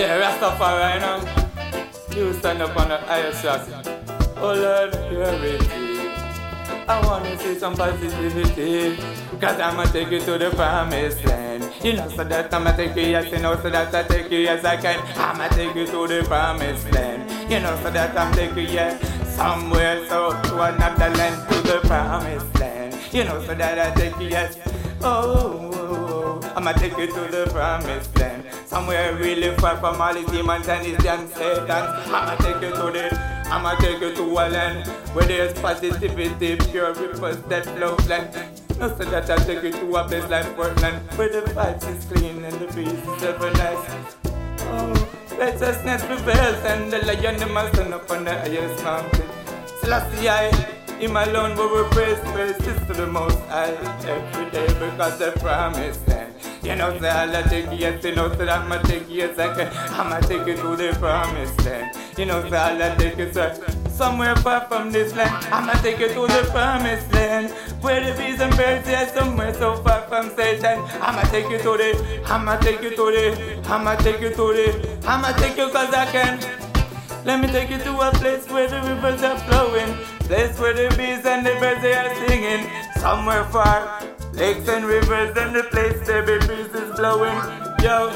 Yeah, Rastafari now. You stand up on the highest rock. Oh Lord, purity. I wanna see some positivity. Cause I'ma take you to the promised land. You know, so that I'ma take you, yes, you know, so that I take you, yes, I can. I'ma take you to the promised land. You know, so that I'm taking you, yeah, somewhere, so to another land, to the promised land. You know, so that I take you, yes. Oh, oh, oh. oh. I'ma take you to the promised land. Somewhere really far from all these demons and these damn satans. I'ma take you to the I'ma take you to a land where there's positivity, pure ripples that flow land. No, so that I'll take you to a place like Portland, where the vibes is clean and the breeze is ever nice. Oh, righteousness prevails and the lion must stand up on the highest mountain. Selassie, I, him alone will we praise, praise to the most high every day because they promised land. You know, say I'll take yes, you know, say I'ma take yes, I can. I'ma take you to the promised land. You know, say I'll take you. Somewhere far from this land, I'ma take you to the promised land. Where the bees and birds are somewhere so far from Satan. I'ma take you to the, I'ma take you to the, I'ma take you to the, I'ma take you cause I can. Let me take you to a place where the rivers are flowing, place where the bees and the birds they are singing. Somewhere far, lakes and rivers and the place the breeze is blowing. Yo,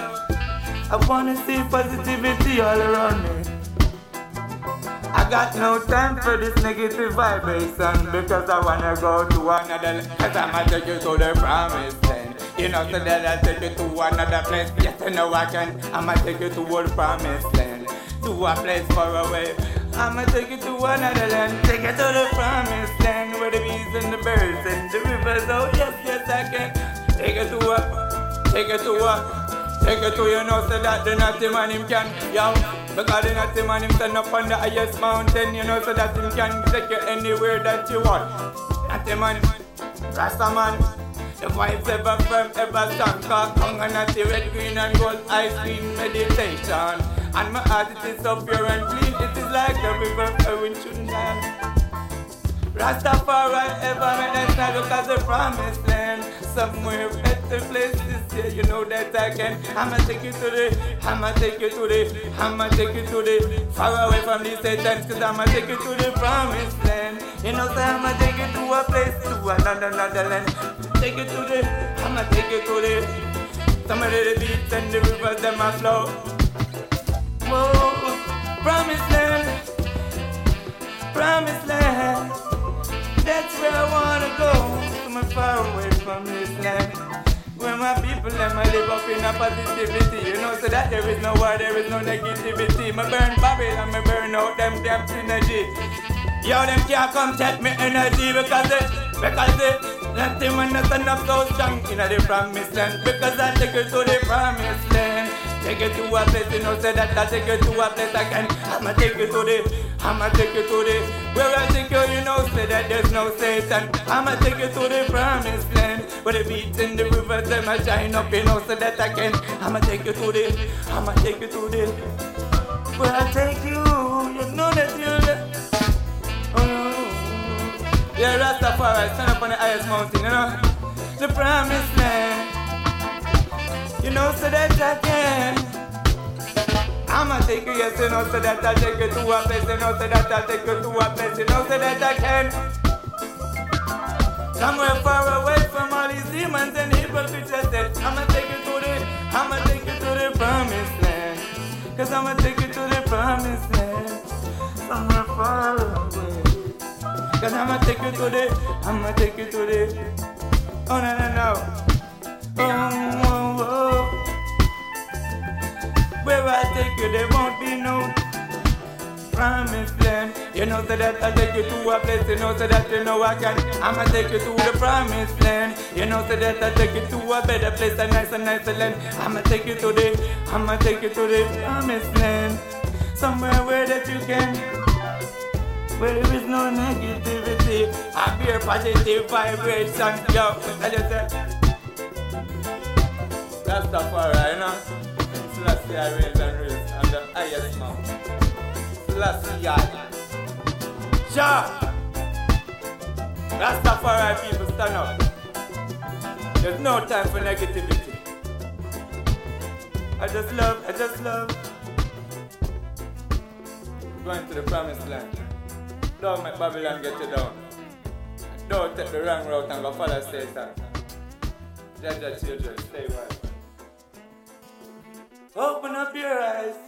I wanna see positivity all around me. I got no time for this negative vibration because I wanna go to another. Land, Cause I'ma take you to the promised land. You know, so that I take you to another place. Yes, I know I can. I'ma take you to the promised land. To a place far away. I'ma take you to another land. Take you to the promised land where the bees and the birds and the rivers. Oh, Take you to a. Take you to you know, so that the naughty man him can. Yo. Because the naughty man him stand up on the highest mountain, you know, so that him can take you anywhere that you want. Naughty man, Rasta man, the vibes ever firm, ever strong. Cause hunger naughty red, green and gold, ice cream meditation. And my heart it is so pure and clean, it is like a river flowing through the night. Rastafari ever make stand look as a promised land. Somewhere better places, yeah, you know that I can. I'ma take you to the, I'ma take you to the, I'ma take you to the, far away from these satans, cause I'ma take you to the promised land. You know, so I'ma take you to a place, to another, another land. Take you to the, I'ma take you to the, some of the beats and the rivers, them a flow. Whoa, promised land, promised land. That's where I wanna go, somewhere far away from this land. My people and my live up in a positivity, you know, so that there is no war, there is no negativity. My burn Babylon, me burn out them damn synergy. Yo, them can't come check me energy because it, because it, nothing when the stand up so strong in the promised land. Because I take you to the promised land. Take you to a place, you know, say that I take you to a place again. I'ma take you to the, I'ma take you to the, where I take you, you know, say that there's no Satan. I'ma take you to the promised land, where the beats and the rivers, them a shine up, you know, so that I can. I'ma take you to the, I'ma take you to the, where I take you, you know that you're, oh, yeah, Rastafari, stand up on the highest mountain, you know, the promised land. You know, so that I can. I'ma take you, yes, you know, so that I take you to a place, you know, so that I take you to a place, you know, so that I can. Somewhere far away from all these demons and evil creatures that I'ma take you to the, I'ma take you to the promised land. Cause I'ma take you to the promised land. Somewhere far away. Cause I'ma take you to the, I'ma take you to the, oh no, no, no. Promised land. You know, so that I take you to a place, you know, so that you know I can. I'ma take you to the promised land. You know, so that I take you to a better place, a nicer, nicer land. I'ma take you to the, I'ma take you to the promised land. Somewhere where that you can, where there is no negativity. I bear positive vibration, yo. I just say. Rastafari, you know. Selassie I raise and raise on the highest mountain. Selassie Jah. Rastafari people stand up. There's no time for negativity. I just love, I just love. Going to the promised land. Don't make Babylon get you down. Don't take the wrong route and go follow Satan. Judge your children, stay right. Open up your eyes.